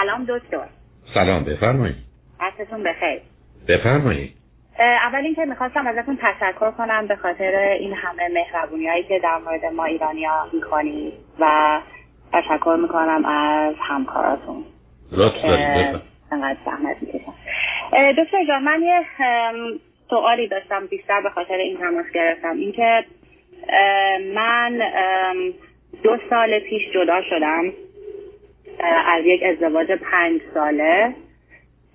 سلام دکتر. سلام بفرمایید. عصرتون بخیر بفرمایید. اول اینکه می‌خواستم ازتون تشکر کنم به خاطر این همه مهربونی هایی که در مورد ما ایرانیا می‌کنید و تشکر می‌کنم از همکاراتون. لطف دارید انقدر زحمت می‌کشم. دکتر جان من یه سوالی داشتم بیشتر به خاطر این تماس گرفتم. اینکه من دو سال پیش جدا شدم. از یک ازدواج پنج ساله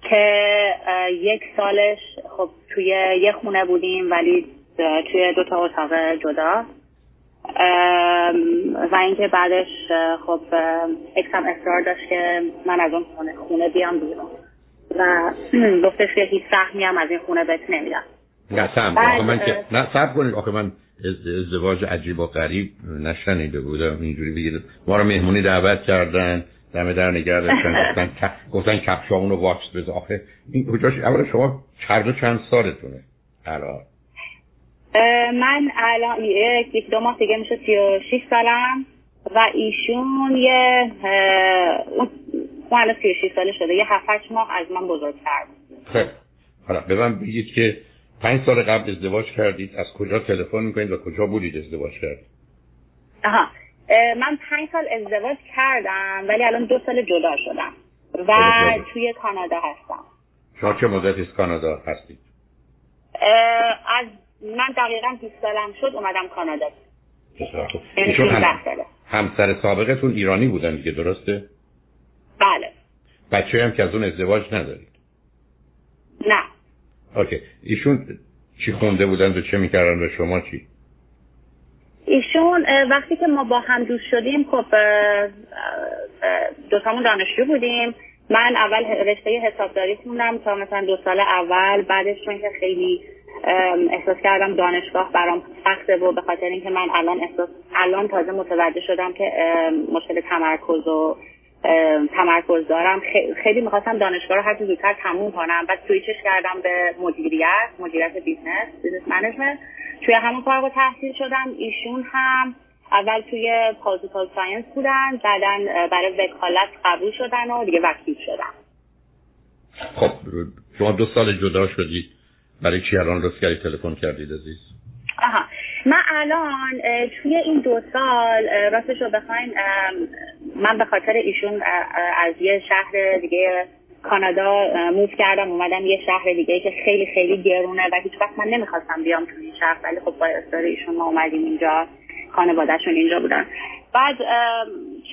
که یک سالش خب توی یه خونه بودیم ولی توی دو تا اتاق جدا. و اینکه بعدش خب اکسم اصرار داشت که من از اون خونه, خونه بیام بیرون. و گفتش که هیچ سخمی هم از این خونه بهت نمیدم. نه سم آخه من که نه سب کنید. آخه من ازدواج عجیب و غریب نشنیده بودم. اینجوری بگید. ما رو مهمونی دعوت کردن. دم در نگه داشتن گفتن گفتن کفشامون رو واکس بزن آخه این کجاش؟ اول شما چند چند سالتونه؟ الان. من الان یک دو ماه دیگه میشه سی و شیش سالم و ایشون یه اون الان سی و شیش ساله شده. یه هفت ماه از من بزرگتر خیلی حالا به من بگید که پنج سال قبل ازدواج کردید. از کجا تلفن می‌کنید و کجا بودید ازدواج کردید؟ آها. من پنج سال ازدواج کردم ولی الان دو سال جدا شدم. و توی کانادا هستم. شما چه مدت از کانادا هستید؟ از من دقیقا 20 سالم شد اومدم کانادا. یعنی ایشون هم... همسر سابقتون ایرانی بودن دیگه درسته؟ بله. بچه هم که از اون ازدواج ندارید؟ نه. اوکی. ایشون چی خونده بودن و چه می‌کردن و شما چی؟ ایشون وقتی که ما با هم دوست شدیم خب دوتامون دانشجو بودیم. من اول رشته حسابداری خوندم تا مثلا دو سال اول. بعدش چون که خیلی احساس کردم دانشگاه برام سخته و به خاطر اینکه من الان احساس الان تازه متوجه شدم که مشکل تمرکز و تمرکز دارم. خیلی می‌خواستم دانشگاه رو هر زودتر تموم کنم. بعد سویچش کردم به مدیریت مدیریت business business management. توی همون فارغ تحصیل شدم. ایشون هم اول توی political science بودن بعدا برای وکالت قبول شدن و دیگه وکیل شدن. خب شما دو سال جدا شدید برای چی الان کردی تلفن کردید عزیز؟ آها. من الان توی این دو سال راستش رو بخواین من به خاطر ایشون از یه شهر دیگه کانادا موف کردم اومدم یه شهر دیگه که خیلی خیلی گرونه و هیچ وقت من نمی‌خواستم بیام توی این شهر ولی خب با اصرار ایشون ما اومدیم اینجا خانوادهشون اینجا بودن. بعد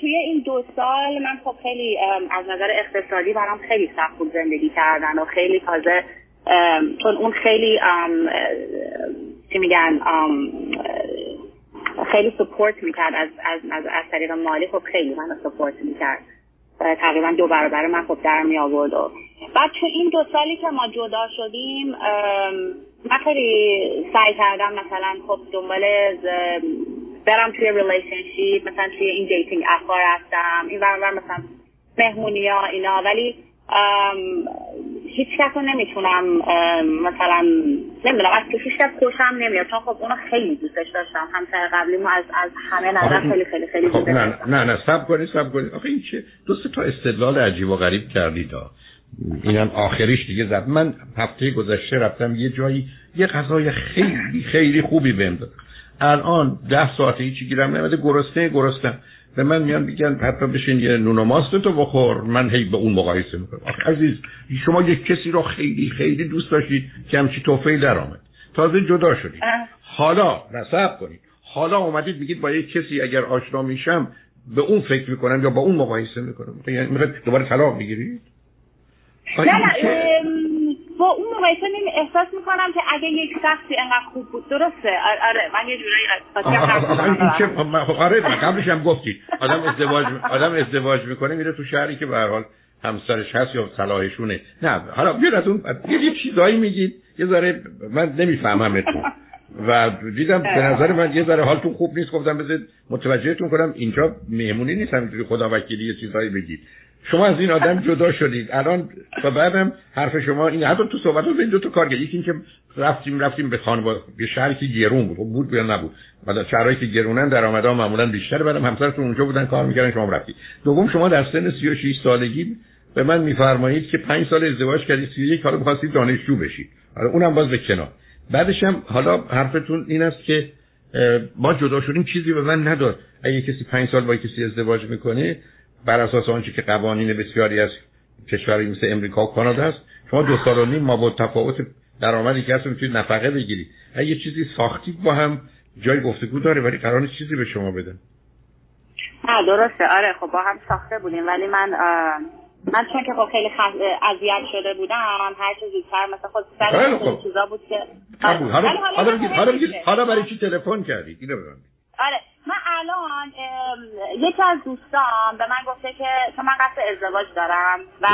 توی این دو سال من خب خیلی از نظر اقتصادی برام خیلی سخت بود زندگی کردن و خیلی تازه چون اون خیلی چی میگن خیلی support می‌کرد از, از, از, از طریق مالی خب خیلی منو support می‌کرد. تقریبا دو برابر من خب در می آورد. و بعد تو این دو سالی که ما جدا شدیم من خیلی سعی کردم مثلا خب دنبال برم توی relationship مثلا توی این dating app ا رفتم این برابر مثلا مهمونی ها اینا ولی هیچ کس رو نمی‌تونم مثلا نمی‌دونم از هیچ کس خوشم نمیاد. چون خب اونو خیلی دوستش داشتم. همسر قبلی ما از از همه نظر خیلی خیلی خیلی خب نه نه نه سب کنید سب کنید آخه این چه؟ دو تا استدلال عجیب و غریب کردید اینم آخریش دیگه زد. من هفته گذشته رفتم یه جایی یه غذای خیلی خیلی خوبی بهم داد. الان ده ساعته هیچی گیرم نمیده گرسنه گرسنه. به من میان میگن حتی بشین یه نون و ماست تو بخور. من هی به اون مقایسه می‌کنم. عزیز شما یک کسی رو خیلی خیلی دوست داشتید که همچی توفیل در آمد. تازه جدا شدید. حالا نصب کنید. حالا اومدید میگید با یک کسی اگر آشنا میشم به اون فکر می‌کنم یا با اون مقایسه می‌کنم. یعنی دوباره طلاق می‌گیرید نه نه با اون مقایسه نمی احساس می‌کنم که اگه یک شخصی انقدر خوب بود درسته؟ آره من یه جورایی آره قبلش هم گفتید آدم ازدواج آدم ازدواج می‌کنه میره تو شهری که به هر حال همسرش هست یا صلاحشونه نه حالا بیاد از اون یه چیزایی میگید. یه ذره من نمیفهممتون. و دیدم به نظر من یه ذره حالتون خوب نیست. گفتم بذارید متوجهتون کنم. اینجا مهمونی نیست. همینطوری خدا وکیلی یه چیزایی بگید. شما از این آدم جدا شدید. الان و بعدم حرف شما این حتی تو صحبت این دو تا کار یکی اینکه رفتیم رفتیم به خانواده. به شهری که گرون بود. خب بود یا نبود. بعد شهرهایی که گرونن درآمدها معمولا بیشتر بعدم همسرتون اونجا بودن کار می‌کردن شما رفتید. دوم شما در سن 36 سالگی به من میفرمایید که پنج سال ازدواج کردید سی یک حالا می‌خواستید دانشجو بشید. حالا اونم باز به کنار. بعدش هم حالا حرفتون این است که ما جدا شدیم. چیزی به من نداد. اگه کسی پنج سال با کسی ازدواج می‌کنه بر اساس آنچه که قوانین بسیاری از کشوری مثل امریکا و کانادا است شما دو سال و نیم ما با تفاوت درآمدی که هست می‌تونید نفقه بگیرید. اگه چیزی ساختید با هم جای گفتگو داره ولی قرار چیزی به شما بدن نه درسته. آره خب با هم ساخته بودیم. ولی من من چون که خب خیلی اذیت شده بودم هر چه زودتر مثلا خود سر چیزا بود که حالا حالا حالا حالا برای چی تلفن کردید اینو آره. من الان یکی از دوستان به من گفته که چون من قصد ازدواج دارم و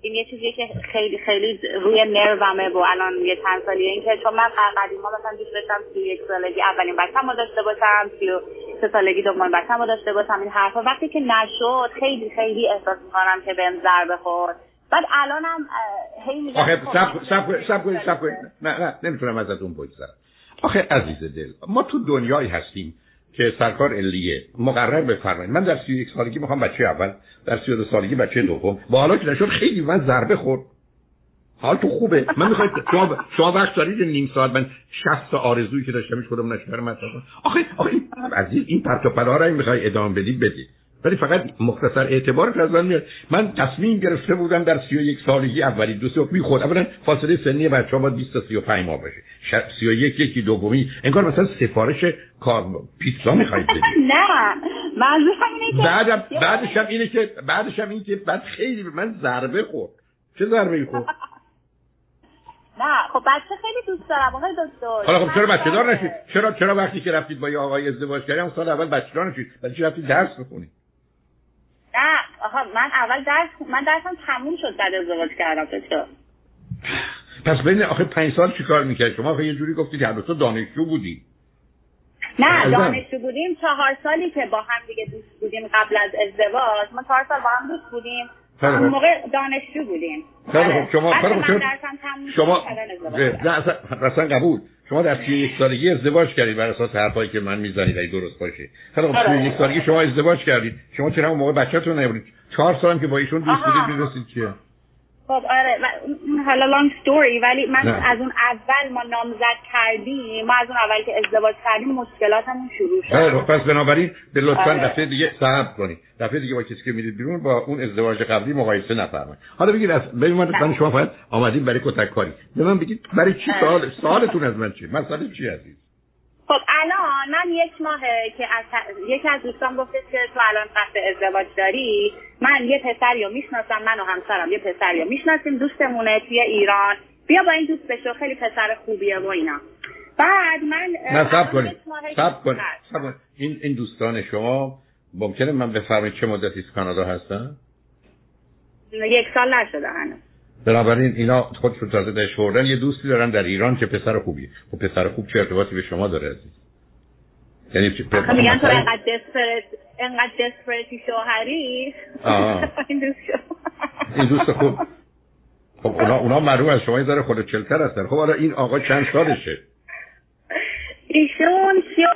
این یه چیزیه که خیلی خیلی روی نرومه و الان یه چند سالیه این که چون من قدیما مثلا دوست داشتم سی یک سالگی اولین بچم رو داشته باشم سی و سه سالگی دومین بچم رو داشته باشم این حرفا. وقتی که نشد خیلی خیلی احساس می‌کنم که بهم ضربه خورد. بعد الانم هی میگم آخه سب سب سب سب نه نه نمی‌تونم ازتون بگذرم. آخه عزیز دل ما تو دنیایی هستیم. که سرکار علیه. مقرر بفرمایید. من در 31 سالگی می‌خوام بچه اول در 32 سالگی بچه دوم. با حالا که نشد خیلی من ضربه خورد. حال تو خوبه. من می‌خواید شما شما وقت دارید نیم ساعت. من 60 آرزویی که داشتم هیچ کدوم مثلا آخه آخه عزیز این پرت و پلا رو می‌خوای ادامه بدید بدید ولی فقط مختصر اعتبار از من میاد. من تصمیم گرفته بودم در 31 سالگی اولی دو سه بی خود اولا فاصله سنی بچه‌ها باید 20 تا 35 ماه باشه. 31 یکی دومی. انگار مثلا سفارش کار پیتزا می‌خواید بدید. نه. منظورم اینه که بعد بعدش هم اینه که بعدش هم اینه که بعد خیلی به من ضربه خورد. چه ضربه خورد؟ نه. خب بچه خیلی دوست دارم آقای دکتر. حالا خب چرا بچه دار نشید؟ چرا چرا وقتی که رفتید با یه آقای ازدواج کردیم سال اول بچه دار نشید. ولی رفتید درس بخونید نه آها من اول درس من درسم تموم شد بعد ازدواج کردم دکتر پس بین آخه پنج سال چیکار می‌کرد شما آخه یه جوری گفتید هر دو دانشجو بودی. نه دانشجو بودیم چهار سالی که با هم دیگه دوست بودیم قبل از ازدواج ما چهار سال با هم دوست بودیم. اون موقع دانشجو بودیم. خب شما خب شما شما نه اصلا قبول. شما در یک سالگی ازدواج کردید بر اساس حرفایی که من می‌زنید اگه درست باشه. خیلی خب یک سالگی شما ازدواج کردید. شما چرا اون موقع بچه‌تون نبودید؟ چهار سالم که با ایشون دوست بودید می‌رسید چیه؟ خب آره حالا لانگ ستوری ولی من نه. از اون اول ما نامزد کردیم ما از اون اول که ازدواج کردیم مشکلاتمون شروع شد. خب پس بنابراین به لطفا آره. دفعه دیگه صبر کنید. دفعه دیگه با کسی که میرید بیرون با اون ازدواج قبلی مقایسه نفرمایید. حالا بگید از ببین من شما فقط آمدید برای کتک کاری. به من بگید برای چی سوال سوالتون از من چیه؟ مسئله چی عزیز؟ خب الان من یک ماهه که از یکی از دوستان گفته که تو الان قصد ازدواج داری من یه پسری رو می‌شناسم من و همسرم یه پسری رو می‌شناسیم دوستمونه توی ایران. بیا با این دوست بشو خیلی پسر خوبیه و اینا. بعد من نه سب کنید سب کنید این این دوستان شما ممکنه من بفرمایید چه مدتی کانادا هستن؟ یک سال نشده هنوز. بنابراین اینا خودشون تازه دش خوردن. یه دوستی دارن در ایران که پسر خوبیه. و خب پسر خوب چه ارتباطی به شما داره عزیز؟ یعنی میگن تو انقدر دسپرت انقدر دسپرتی شوهری؟ این دوست این دوست خوب. خب اونا اونا معلوم از شما یه خود چلتر هستن. خب حالا این آقا چند سالشه؟ ایشون سیو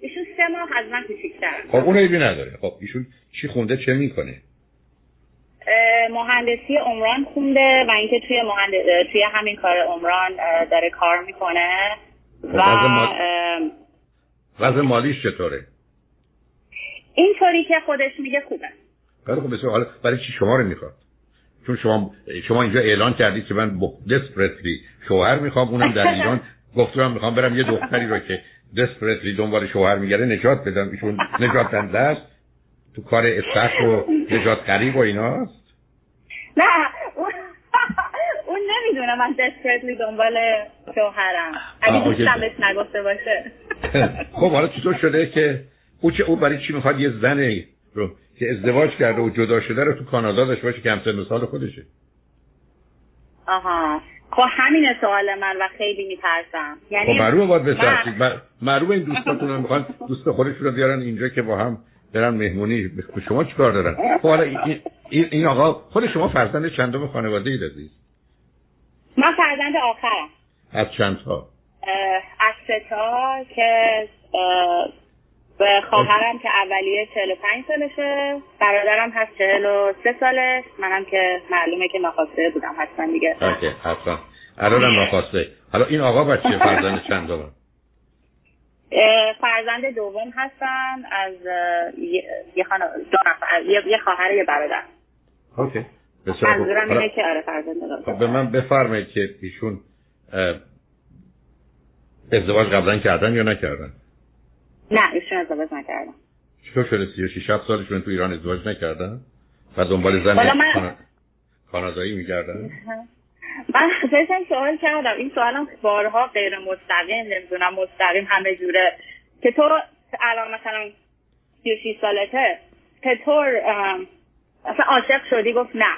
ایشون سه ماه از من کوچیک‌تر. خب اون ایبی نداره. خب ایشون چی خونده چه می‌کنه؟ مهندسی عمران خونده و اینکه توی مهند... توی همین کار عمران داره کار می‌کنه و وضع مالیش چطوره؟ اینطوری که خودش میگه خوبه. خیلی خب بسیار حالا برای چی شما رو می‌خواد؟ چون شما شما اینجا اعلان کردید که من دسپرتلی شوهر می‌خوام اونم در ایران گفتم می‌خوام برم یه دختری رو که دسپرتلی دنبال شوهر میگره نجات بدم ایشون نجات دنده است. تو کار استخ و نجات قریب و ایناست؟ نه اون نمی‌دونه من دسپرتلی دنبال شوهرم. اگه دوستم بهش نگفته باشه. خب حالا چطور شده که او چه او برای چی می‌خواد یه زن رو که ازدواج کرده و جدا شده رو تو کانادا داشته باشه که همسن سال خودشه؟ آها. خب همین سوال من و خیلی میترسم. یعنی خب معلومه باید بترسید. معلومه این دوستاتون رو می‌خوان دوست خودشون رو بیارن اینجا که با هم برن مهمونی به شما چیکار دارن؟ خب حالا این, این آقا خود شما فرزند چندم خانواده اید عزیز من فرزند آخرم. از چند تا؟ از سه تا که خواهرم که اولیه 45 سالشه برادرم هست 43 سالش منم که معلومه که ناخواسته بودم حتما دیگه. اوکی حتما. الانم ناخواسته. حالا این آقا بچه فرزند چند دوم فرزند دوم هستن از یه دو نفر یه خواهر یه برادر. اوکی. منظورم اینه که آره فرزند خب به من بفرمایید که ایشون ازدواج قبلا کردن یا نکردن؟ نه ایشون ازدواج نکردن. چطور شده 36 سالشون تو ایران ازدواج نکردن؟ و دنبال زن من... کانادایی میگردن؟ من داشتم سوال کردم. این سوالم بارها غیر مستقیم نمی‌دونم مستقیم همه جوره. که تو الان مثلا 36 سالته چطور مثلا عاشق شدی؟ گفت نه.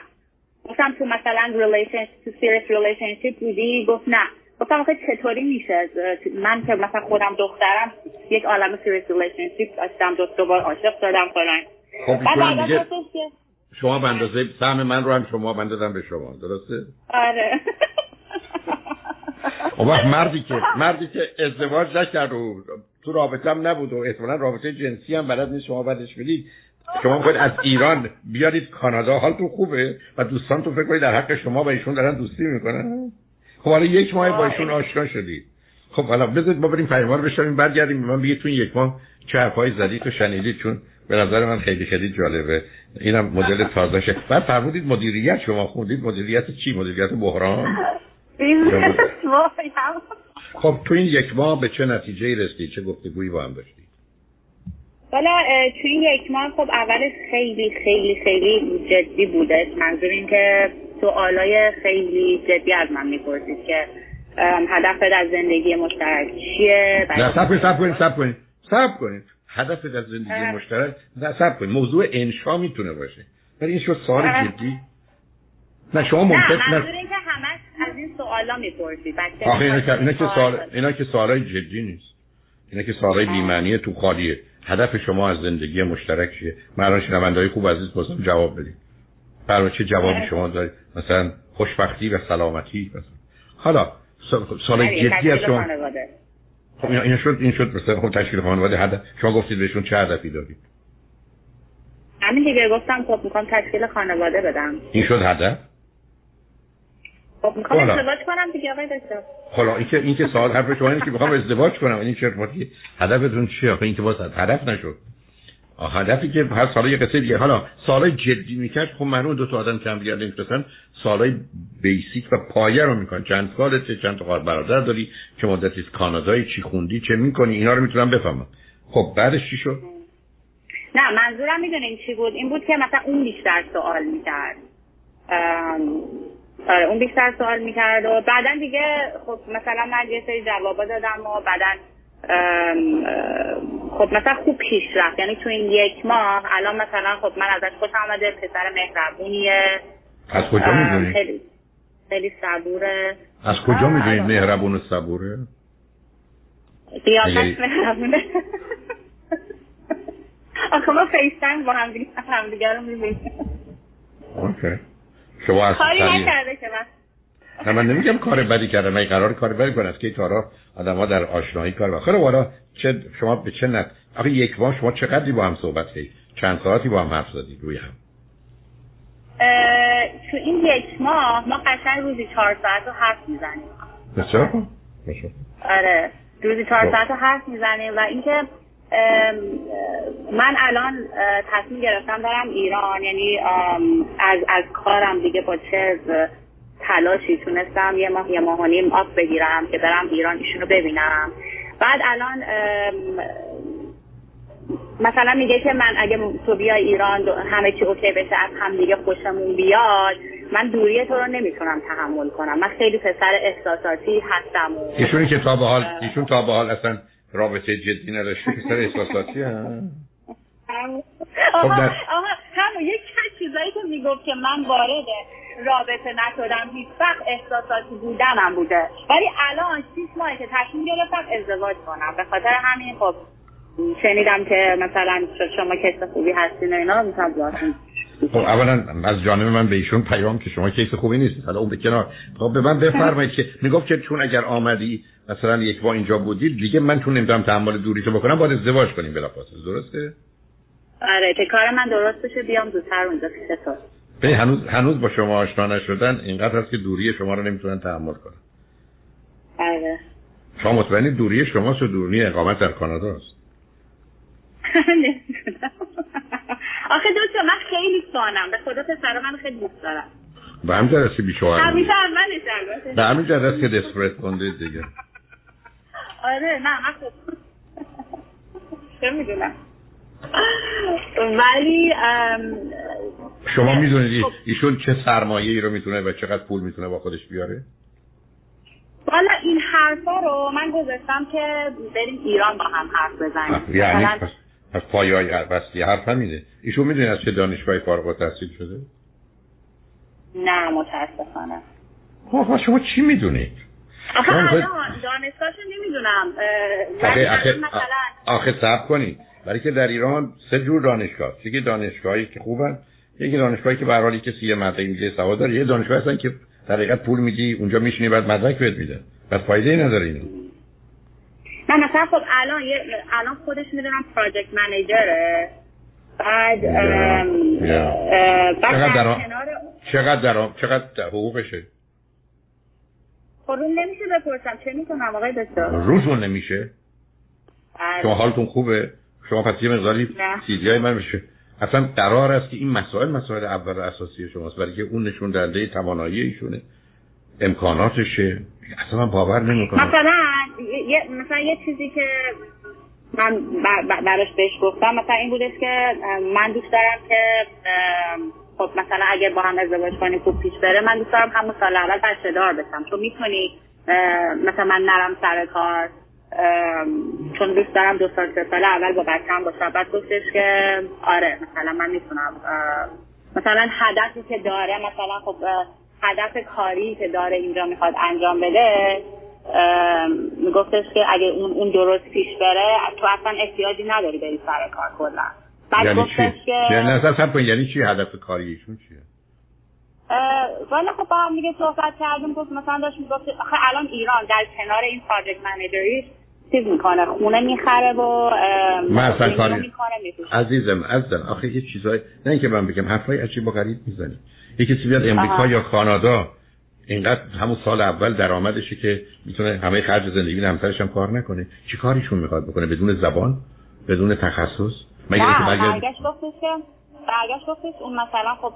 گفتم تو مثلا relation تو serious relationship بودی؟ گفت نه. گفتم آخه چطوری میشه؟ من که مثلا خودم دخترم یک عالم serious relationship داشتم دو دو بار عاشق شدم فلان. خب دیگه شما به اندازه سهم من رو هم شما بندازم به شما درسته؟ آره. اون وقت مردی که مردی که ازدواج نکرد و تو رابطه هم نبود و احتمالا رابطه جنسی هم بلد نیست شما بعدش بدید شما باید از ایران بیارید کانادا حالتون خوبه و دوستان تو فکر کنید در حق شما و ایشون دارن دوستی می‌کنن؟ خب حالا یک ماه با ایشون آشنا شدید خب حالا بذارید ما بریم پیمان بشنویم برگردیم. من بگید تو یک ماه چه حرفایی زدید و شنیدید چون به نظر من خیلی خیلی جالبه. اینم مدل تازهشه بعد فرمودید مدیریت شما خوندید. مدیریت چی؟ مدیریت بحران؟ خب تو این یک ماه به چه نتیجه رسیدید؟ چه گفتگویی با هم داشتید؟ حالا تو این یک ماه خب اولش خیلی خیلی خیلی جدی بوده. منظور این که سوالای خیلی جدی از من می‌پرسید که هدفت از زندگی مشترک چیه؟ نه سب کنید سب کنید سب کنید. هدف از زندگی مشترک نه سب کنید. موضوع انشا می‌تونه باشه. ولی این شد سوال جدی. نه شما ممکن نه. منظور این که همش از این سوالا می‌پرسید. آخه اینا که اینا که سوال اینا که سوالای جدی نیست. اینا که سوالای بی‌معنی تو خالیه. هدف شما از زندگی مشترک چیه؟ من الان شنونده‌های خوب عزیز بازم جواب بدید برای چه جوابی شما دارید؟ مثلا خوشبختی و سلامتی مثلا. حالا سال جدی از شما خب این شد این شد مثلا خب تشکیل خانواده هدف شما گفتید بهشون چه هدفی دارید؟ همین دیگه گفتم خب می‌خوام تشکیل خانواده بدم. این شد هدف؟ خب می‌خوام ازدواج کنم دیگه آقای دکتر. حالا این که این که سوال حرف شما اینه که می‌خوام ازدواج کنم. این چه هدفتون چیه؟ آخه این که واسه هدف نشد. هدفی که هر سالا یه قصه دیگه. حالا سالای جدی می‌کرد خب معلوم دو تا آدم کم دیگر نمی‌شناسن سالای بیسیک و پایه رو میکن چند سالته چند تا خواهر برادر داری چه مدتی کانادایی چی خوندی چه می‌کنی اینا رو می‌تونم بفهمم خب بعدش چی شد؟ نه منظورم می‌دونین چی بود؟ این بود که مثلا اون بیشتر سوال می‌کرد. آره اون بیشتر سوال می‌کرد و بعدا دیگه خب مثلا من یه سری جوابا دادم و بعدا خب مثلا خوب پیش رفت. یعنی تو این یک ماه الان مثلا خب من ازش خوش آمده پسر مهربونیه. از کجا می‌دونی؟ خیلی خیلی صبوره. از کجا می‌دونی مهربون و صبوره؟ قیافش مهربونه. آخه ما فیستنگ با هم دیگه هم دیگه رو می‌بینیم. اوکی. شما از کاری نکرده که من. نه من نمیگم کار بدی کردم من قرار کار بدی کنم. از که تارا آدم ها در آشنایی کار و خیلی والا چه شما به چه نت آخه یک ماه شما چقدری با هم صحبت کردید چند ساعتی با هم حرف زدید روی هم؟ تو این یک ماه ما قشنگ روزی چهار ساعت رو حرف می‌زنیم. بسیار آره روزی چهار خب. ساعت رو حرف می‌زنیم و اینکه من الان تصمیم گرفتم برم ایران. یعنی از از کارم دیگه با چه تلاشی تونستم یه ماه یه ماه و نیم off بگیرم که برم ایران ایشون رو ببینم. بعد الان مثلا میگه که من اگه تو بیای ایران همه چی OK بشه از هم دیگه خوشمون بیاد من دوری تو رو نمی‌تونم تحمل کنم. من خیلی پسر احساساتی هستم. و ایشونی که تا به حال ایشون تا به حال اصلا رابطه جدی نداشته پسر احساساتی هم خب آها همون یک چیزایی که می‌گفت که من وارد رابطه نشدم هیچ وقت احساساتی بودنم بوده. ولی الان شیش ماهی که تصمیم گرفتم ازدواج کنم. به خاطر همین خب شنیدم که مثلا شما کس خوبی هستین و اینا می‌تونم خب اولا از جانب من به ایشون پیام که شما کیس خوبی نیست حالا اون به کنار. خب به من بفرمایید که می‌گفت که چون اگر آمدی مثلا یک با اینجا بودی دیگه من چون نمی‌دونم تحمل دوری تو بکنم باید ازدواج کنیم بلافاصله درسته؟ آره که کار من درست بشه بیام زودتر اونجا پیش هنوز هنوز با شما آشنا نشدن اینقدر هست که دوری شما رو نمی‌تونن تحمل کنن. آره شما مطمئنی دوری شما و دوری اقامت در کانادا است؟ آخه دوست من خیلی سوانم به خدا پسر من خیلی دوست دارم. به همین جرسی بیشوهر همیشه اولش البته به همین جرس که دسپریت کنده دیگه. آره نه من خب چه می‌دونم؟ ولی شما می‌دونید خب. ایشون چه سرمایه ای رو می‌تونه و چقدر پول می‌تونه با خودش بیاره؟ والا این حرفا رو من گذاشتم که بریم ایران با هم حرف بزنیم. یعنی پس, پس پایای بستی حرف همیده ایشون می‌دونید از چه دانشگاهی فارغ التحصیل شده؟ نه متاسفانه. خب شما چی می‌دونید؟ آخه الان دانشگاهشو نمی‌دونم آخه آخه آخه صبر کنید. برای که در ایران سه جور دانشگاه یکی دانشگاهی که خوبن یکی دانشگاهی که به هر کسی یه مدرک میگه سواد داره. یه دانشگاه هستن که در حقیقت پول میدی اونجا میشینی بعد مدرک بهت میده. بعد فایده ای نداره اینو. نه مثلا خب الان یه الان خودش می‌دونم پراجکت منیجره. بعد چقدر درام چقدر درام چقدر حقوقشه؟ خب نمیشه بپرسم. چه می‌کنم آقای دکتر؟ روزون نمیشه. بله. شما حالتون خوبه؟ شما پس یه مقداری سیدی های من بشه اصلا قرار است که این مسائل مسائل اول اساسی شماست برای که اون نشون دهنده توانایی ایشونه امکاناتشه. اصلا من باور نمی‌کنم. مثلا یه مثلا یه چیزی که من براش بهش گفتم مثلا این بودش که من دوست دارم که خب مثلا اگر با هم ازدواج کنیم خوب پیش بره من دوست دارم همون سال اول بچه دار بشم. تو می‌تونی مثلا من نرم سر کار چون دوست دارم دو سال سه سال اول با بچم باشم بعد گفتش که آره مثلا من می‌تونم مثلا هدفی که داره مثلا خب هدف کاری که داره اینجا می‌خواد انجام بده میگفتش که اگه اون اون درست پیش بره تو اصلا احتیاجی نداری بری سر کار کلا. بعد یعنی چی؟ که یعنی یعنی چی هدف کاریشون چیه؟ والا خب با هم دیگه صحبت کردیم گفت مثلا داشت می‌گفت آخه الان ایران در کنار این پراجکت منیجری چیز می‌کنه خونه می‌خره و من اصلا کاری عزیزم عزیزم آخه یه چیزای نه اینکه من بگم حرفای عجیب و غریب می‌زنی. یکی کسی بیاد امریکا یا کانادا اینقدر همون سال اول درآمدشه که می‌تونه همه خرج زندگی همسرش هم کار نکنه. چی کاریشون می‌خواد بکنه؟ بدون زبان؟ بدون تخصص؟ مگه نه برگشت گفتش که برگشت گفتش اون مثلا خب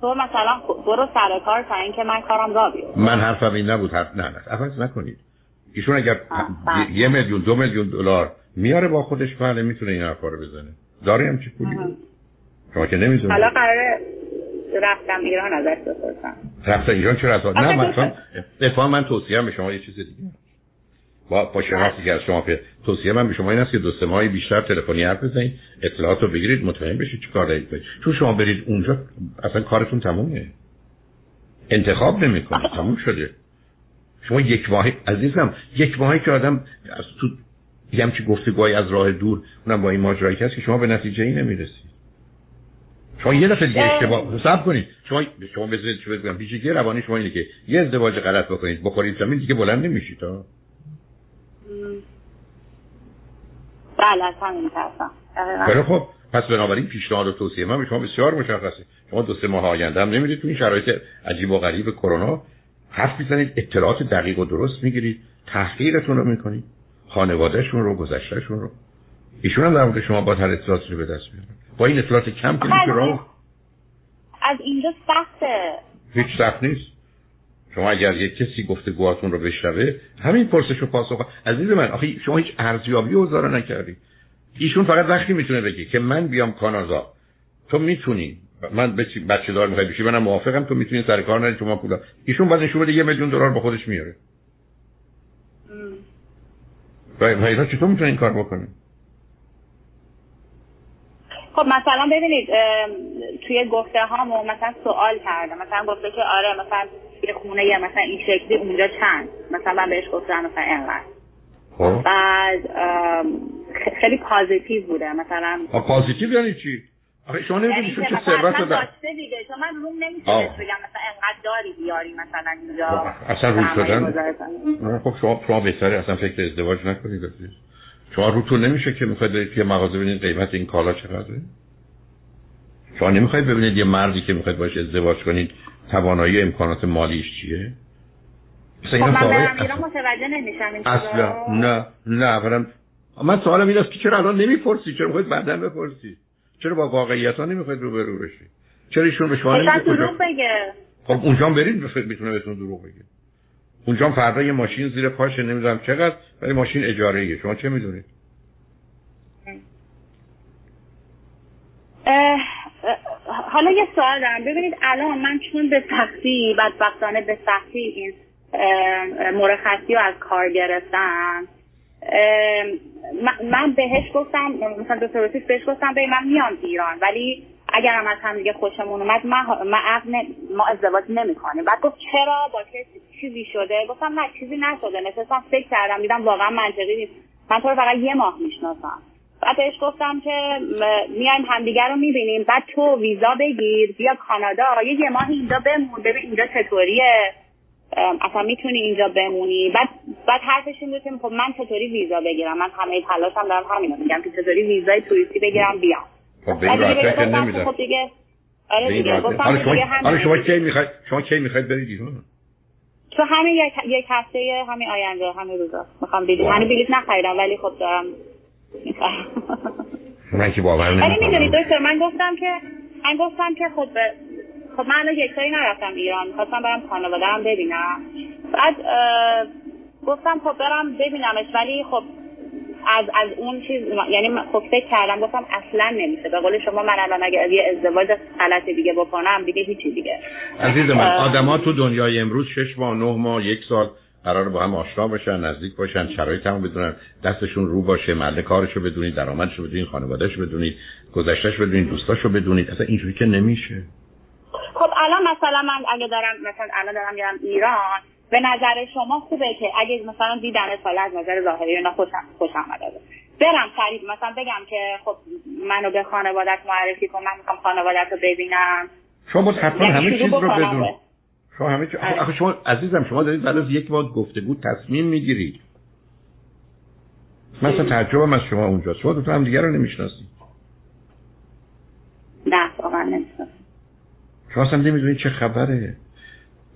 تو مثلا برو سر کار تا اینکه من کارم را بیاد من حرفم این نبود حرف نه نه عوض نکنید. ایشون اگر. یه میلیون دو میلیون دلار میاره با خودش بله می‌تونه این حرفا رو بزنه. داره هم چی پولی شما که نمیزونه حالا قراره رفتم ایران ازش بپرسم. رفتم ایران چرا از نه مثلا اتفاقا من توصیه به شما یه چیز دیگه. با با شناختی که از شما پی توصیه من به شما این است که دو سه ماهی بیشتر تلفنی حرف بزنید اطلاعات رو بگیرید مطمئن بشید چی کار دارید چون شما برید اونجا اصلا کارتون تمومه. انتخاب نمی‌کنه تموم شده. شما یک ماه عزیزم یک ماهی که آدم از تو یه همچی گفتگوهی از راه دور اونم با این ماجرایی که هست که شما به نتیجه ای نمی‌رسید شما یه دفعه دیگه اشتباه حساب کنید. شما شما بذارید چه بگم پیچیدگی روانی شما اینه که یه ازدواج غلط بکنید بخورید زمین دیگه بلند نمیشید تا بله همین خب پس بنابراین پیشنهاد و توصیه من به شما بسیار مشخصه. شما دو سه ماه آینده هم نمیرید تو این شرایط عجیب و غریب کرونا. حرف می‌زنید اطلاعات دقیق و درست می‌گیرید تحقیرتون رو می‌کنید خانوادهشون رو گذشتهشون رو. ایشون هم در مورد شما با هر اطلاعاتی رو به دست میارن با این اطلاعات کم که راه از اینجا سخته. هیچ سخت نیست. شما اگر یک کسی گفته گوهاتون رو بشنوه همین پرسش و پاسخ عزیز من آخه شما هیچ ارزیابی و نکردی. ایشون فقط وقتی می‌تونه بگی که من بیام کانادا تو می‌تونی من بچه دار می‌خوای بشی؟ منم موافقم تو می‌تونی سر کار نری شما پولا. ایشون باز نشون بده یه میلیون دلار با خودش میاره. و اینا چطور می‌تونه این کار بکنه خب مثلا ببینید توی گفته ها مثلا سوال کرده مثلا گفته که آره مثلا یه خونه یه مثلا این شکلی اونجا چند؟ مثلا من بهش گفتم مثلا اینقدر. خب. بعد خیلی پازیتیو بوده مثلا. پازیتیو یعنی چی؟ آخه شما نمی‌دونید یعنی چه که مثلا ثروت داشته دیگه چون من روم نمیشه بگم مثلا انقدر داری بیاری مثلا اینجا اصلا رو سرمایه شدن خب شما شما بهتره اصلا فکر ازدواج نکنید. شما روتون نمیشه که می‌خواید برید توی مغازه ببینید قیمت این کالا چقدره؟ شما نمی‌خواید ببینید یه مردی که می‌خواید باش ازدواج کنید توانایی امکانات مالیش چیه؟ خب اینا برم ایران متوجه نمیشم اصلا. نه نه اولا من سوالم این است که چرا الان نمی‌پرسی؟ چرا می‌خواید بعدا بپرسی؟ چرا با واقعیت ها نمی‌خواید روبرو بشی چرا ایشون به شما نمیگه بگه. خب اونجا برید بفرد می‌تونه بهتون دروغ بگه. اونجا فردا یه ماشین زیر پاشه نمی‌دونم چقدر ولی ماشین اجاره ایه. شما چه می‌دونید؟ حالا یه سوال دارم. ببینید الان من چون به سختی بدبختانه به سختی این مرخصی رو از کار گرفتم من- بهش گفتم مثلا دو روزیش بهش گفتم ببین من میام ایران ولی اگرم از هم دیگه خوشمون اومد من من عقد ما ازدواج نمی‌کنیم بعد گفت چرا با چیزی شده؟ گفتم نه چیزی نشده. نشستم فکر کردم دیدم واقعا منطقی نیست. من تو رو فقط یه ماه می‌شناسم. بعد بهش گفتم که میایم همدیگه رو می‌بینیم. بعد تو ویزا بگیر بیا کانادا یه یه ماه اینجا بمون ببین اینجا چطوریه. اصلا می‌تونی اینجا بمونی. بعد بعد حرفش این بود که خب من چطوری ویزا بگیرم؟ من همه تلاشم دارم همینو میگم که چطوری ویزای توریستی بگیرم بیام. خب به این راحتی خب دیگه آره دیگه شما همین کی می‌خواید شما کی می‌خواید برید ایران تو همین یک, یک هفته همین آینده همین روزا. می‌خوام بلیط. هنوز بلیط نخریدم ولی خب دارم من که باور ولی می‌دونی نمی‌کنم دکتر من گفتم که من گفتم که خب خب من الان یک نرفتم ایران می‌خواستم برم خانواده‌ام ببینم. بعد گفتم خب برم ببینمش ولی خب از از اون چیز یعنی خب فکر کردم گفتم اصلا نمیشه. به قول شما من الان اگه یه ازدواج غلط دیگه بکنم دیگه هیچی دیگه. عزیز من. آدما تو دنیای امروز شش ماه نه ماه یک سال قرار با هم آشنا باشن نزدیک باشن شرایط هم بدونن دستشون رو باشه محل کارشو بدونید درآمدشو بدونید خانوادهشو بدونید گذشتهش بدونید دوستاشو بدونید. اصلا اینجوری که نمیشه. خب الان مثلا من اگه دارم مثلا الان دارم میرم ایران به نظر شما خوبه که اگه مثلا دیدن سال از نظر ظاهری اینا خوشم خوشم آمده برم سریع مثلا بگم که خب منو به خانوادت معرفی کن من می‌خوام خانوادت رو ببینم. شما حتما همه چیز رو بدون. شما همه چیز. آخه شما عزیزم شما دارید بعد از یک بار گفتگو تصمیم می‌گیرید. مثلا تعجبم از شما اونجا. شما تا هم دیگه رو نمی‌شناسید. نه واقعا. شما اصلا نمی‌دونید چه خبره.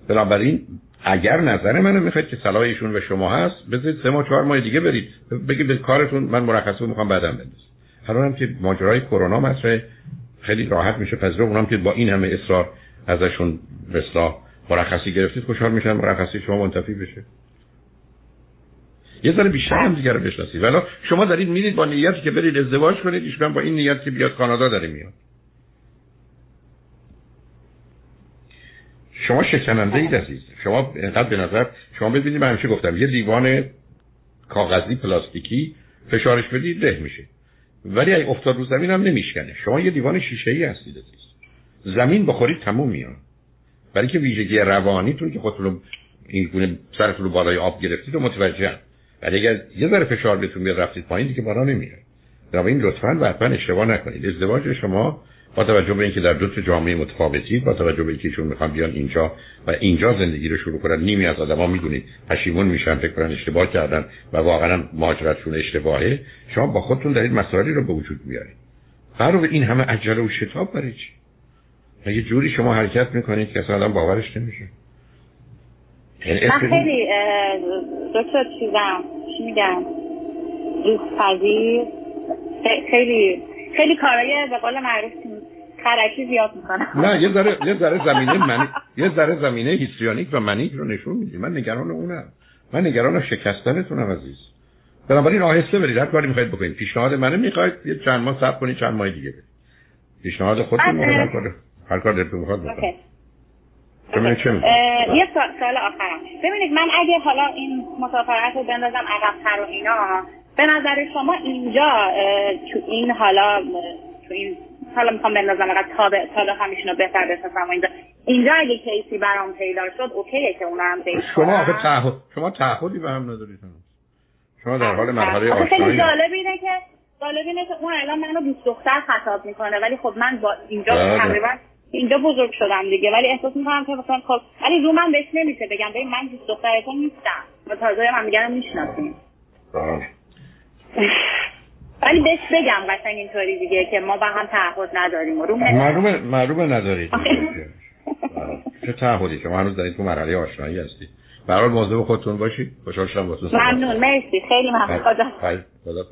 بنابراین اگر نظر منو می‌خواید که صلاح ایشون به شما هست بذارید سه ماه چهار ماه دیگه برید. بگید به کارتون من مرخصی می‌خوام بعدم بندازم. الان هم که ماجرای کرونا مطرحه خیلی راحت میشه. پذیرفت اونم که با این همه اصرار ازشون اصلاح مرخصی گرفتید خوشحال میشن مرخصی شما منتفی بشه. یه ذره بیشتر هم دیگه رو بشناسید. ولی شما دارید میرید با نیتی که برید ازدواج کنید ایشون با این نیت که بیاد کانادا داره میاد. شما شکننده اید عزیز شما اینقدر به نظر شما ببینید من همیشه گفتم یه دیوان کاغذی پلاستیکی فشارش بدید له میشه. ولی اگه افتاد رو زمین هم نمیشکنه. شما یه دیوان شیشه ای هستید. عزیز زمین بخورید تموم میاد. برای که ویژگی روانیتون که خودتون این گونه سرتون رو بالای آب گرفتید و متوجه. ولی اگر یه ذره فشار بهتون بیاد رفتید پایین دیگه بالا نمیاد. بنابراین لطفا و حتما اشتباه نکنید. ازدواج شما با توجه به اینکه در دو تا جامعه متفاوتید با توجه به اینکه ایشون می‌خوان بیان اینجا و اینجا زندگی رو شروع کنن نیمی از آدما می‌دونید. پشیمون میشن فکر کنن اشتباه کردن و واقعا مهاجرتشون اشتباهه. شما با خودتون دارید مسائلی رو به وجود میارید. قرار به این همه عجله و شتاب برای چی؟ مگه جوری شما حرکت می‌کنید که اصلا آدم باورش نمیشه؟ یعنی من خیلی دکتر چیزم چی میگم؟ دوست پذیر. خ- خیلی خیلی کارهای به قول معروف خرکی زیاد می‌کنم. نه یه ذره یه ذره زمینه منی یه ذره زمینه هیستریونیک و منیک رو نشون میدی. من نگران اونم. من نگران شکستنتونم عزیز. بنابراین آهسته برید. هر کاری می‌خواید بکنید. پیشنهاد منو می‌خواید. یه چند ماه صبر کنید چند ماه دیگه برید. پیشنهاد خودتون بعد، می‌خواید هر اه، کاری هر کار دلتون می‌خواد اوکی. بکنید یه سوال آخرم. ببینید من اگه حالا این مسافرت رو بندازم عقبتر و اینا به نظر شما اینجا تو این حالا تو این حالا می‌خوام بندازم فقط تا به تا بخوام ایشون رو بهتر و اینجا اینجا اگه کیسی برام پیدا شد اوکیه که اونا هم شما آخه. تعهد شما تعهدی به هم ندارید. شما در حال مرحله آخه خیلی آشنایی جالب اینه که جالب اینه که اون الان منو دوست دختر خطاب می‌کنه ولی خب من با اینجا بله. تقریبا اینجا بزرگ شدم دیگه ولی احساس می‌کنم که مثلا خب ولی رو من بهش نمیشه بگم ببین من دوست دخترتون نیستم و تازه هم دیگه می‌شناسیم بله. ولی بهش بگم قشنگ اینطوری دیگه که ما با هم تعهد نداریم. و رو معلومه معلومه ندارید. چه تعهدی؟ شما هنوز این تو مرحله آشنایی هستید به هر حال مواظب خودتون باشید خوشحال شدم باهاتون ممنون. مرسی. خیلی ممنون. خدا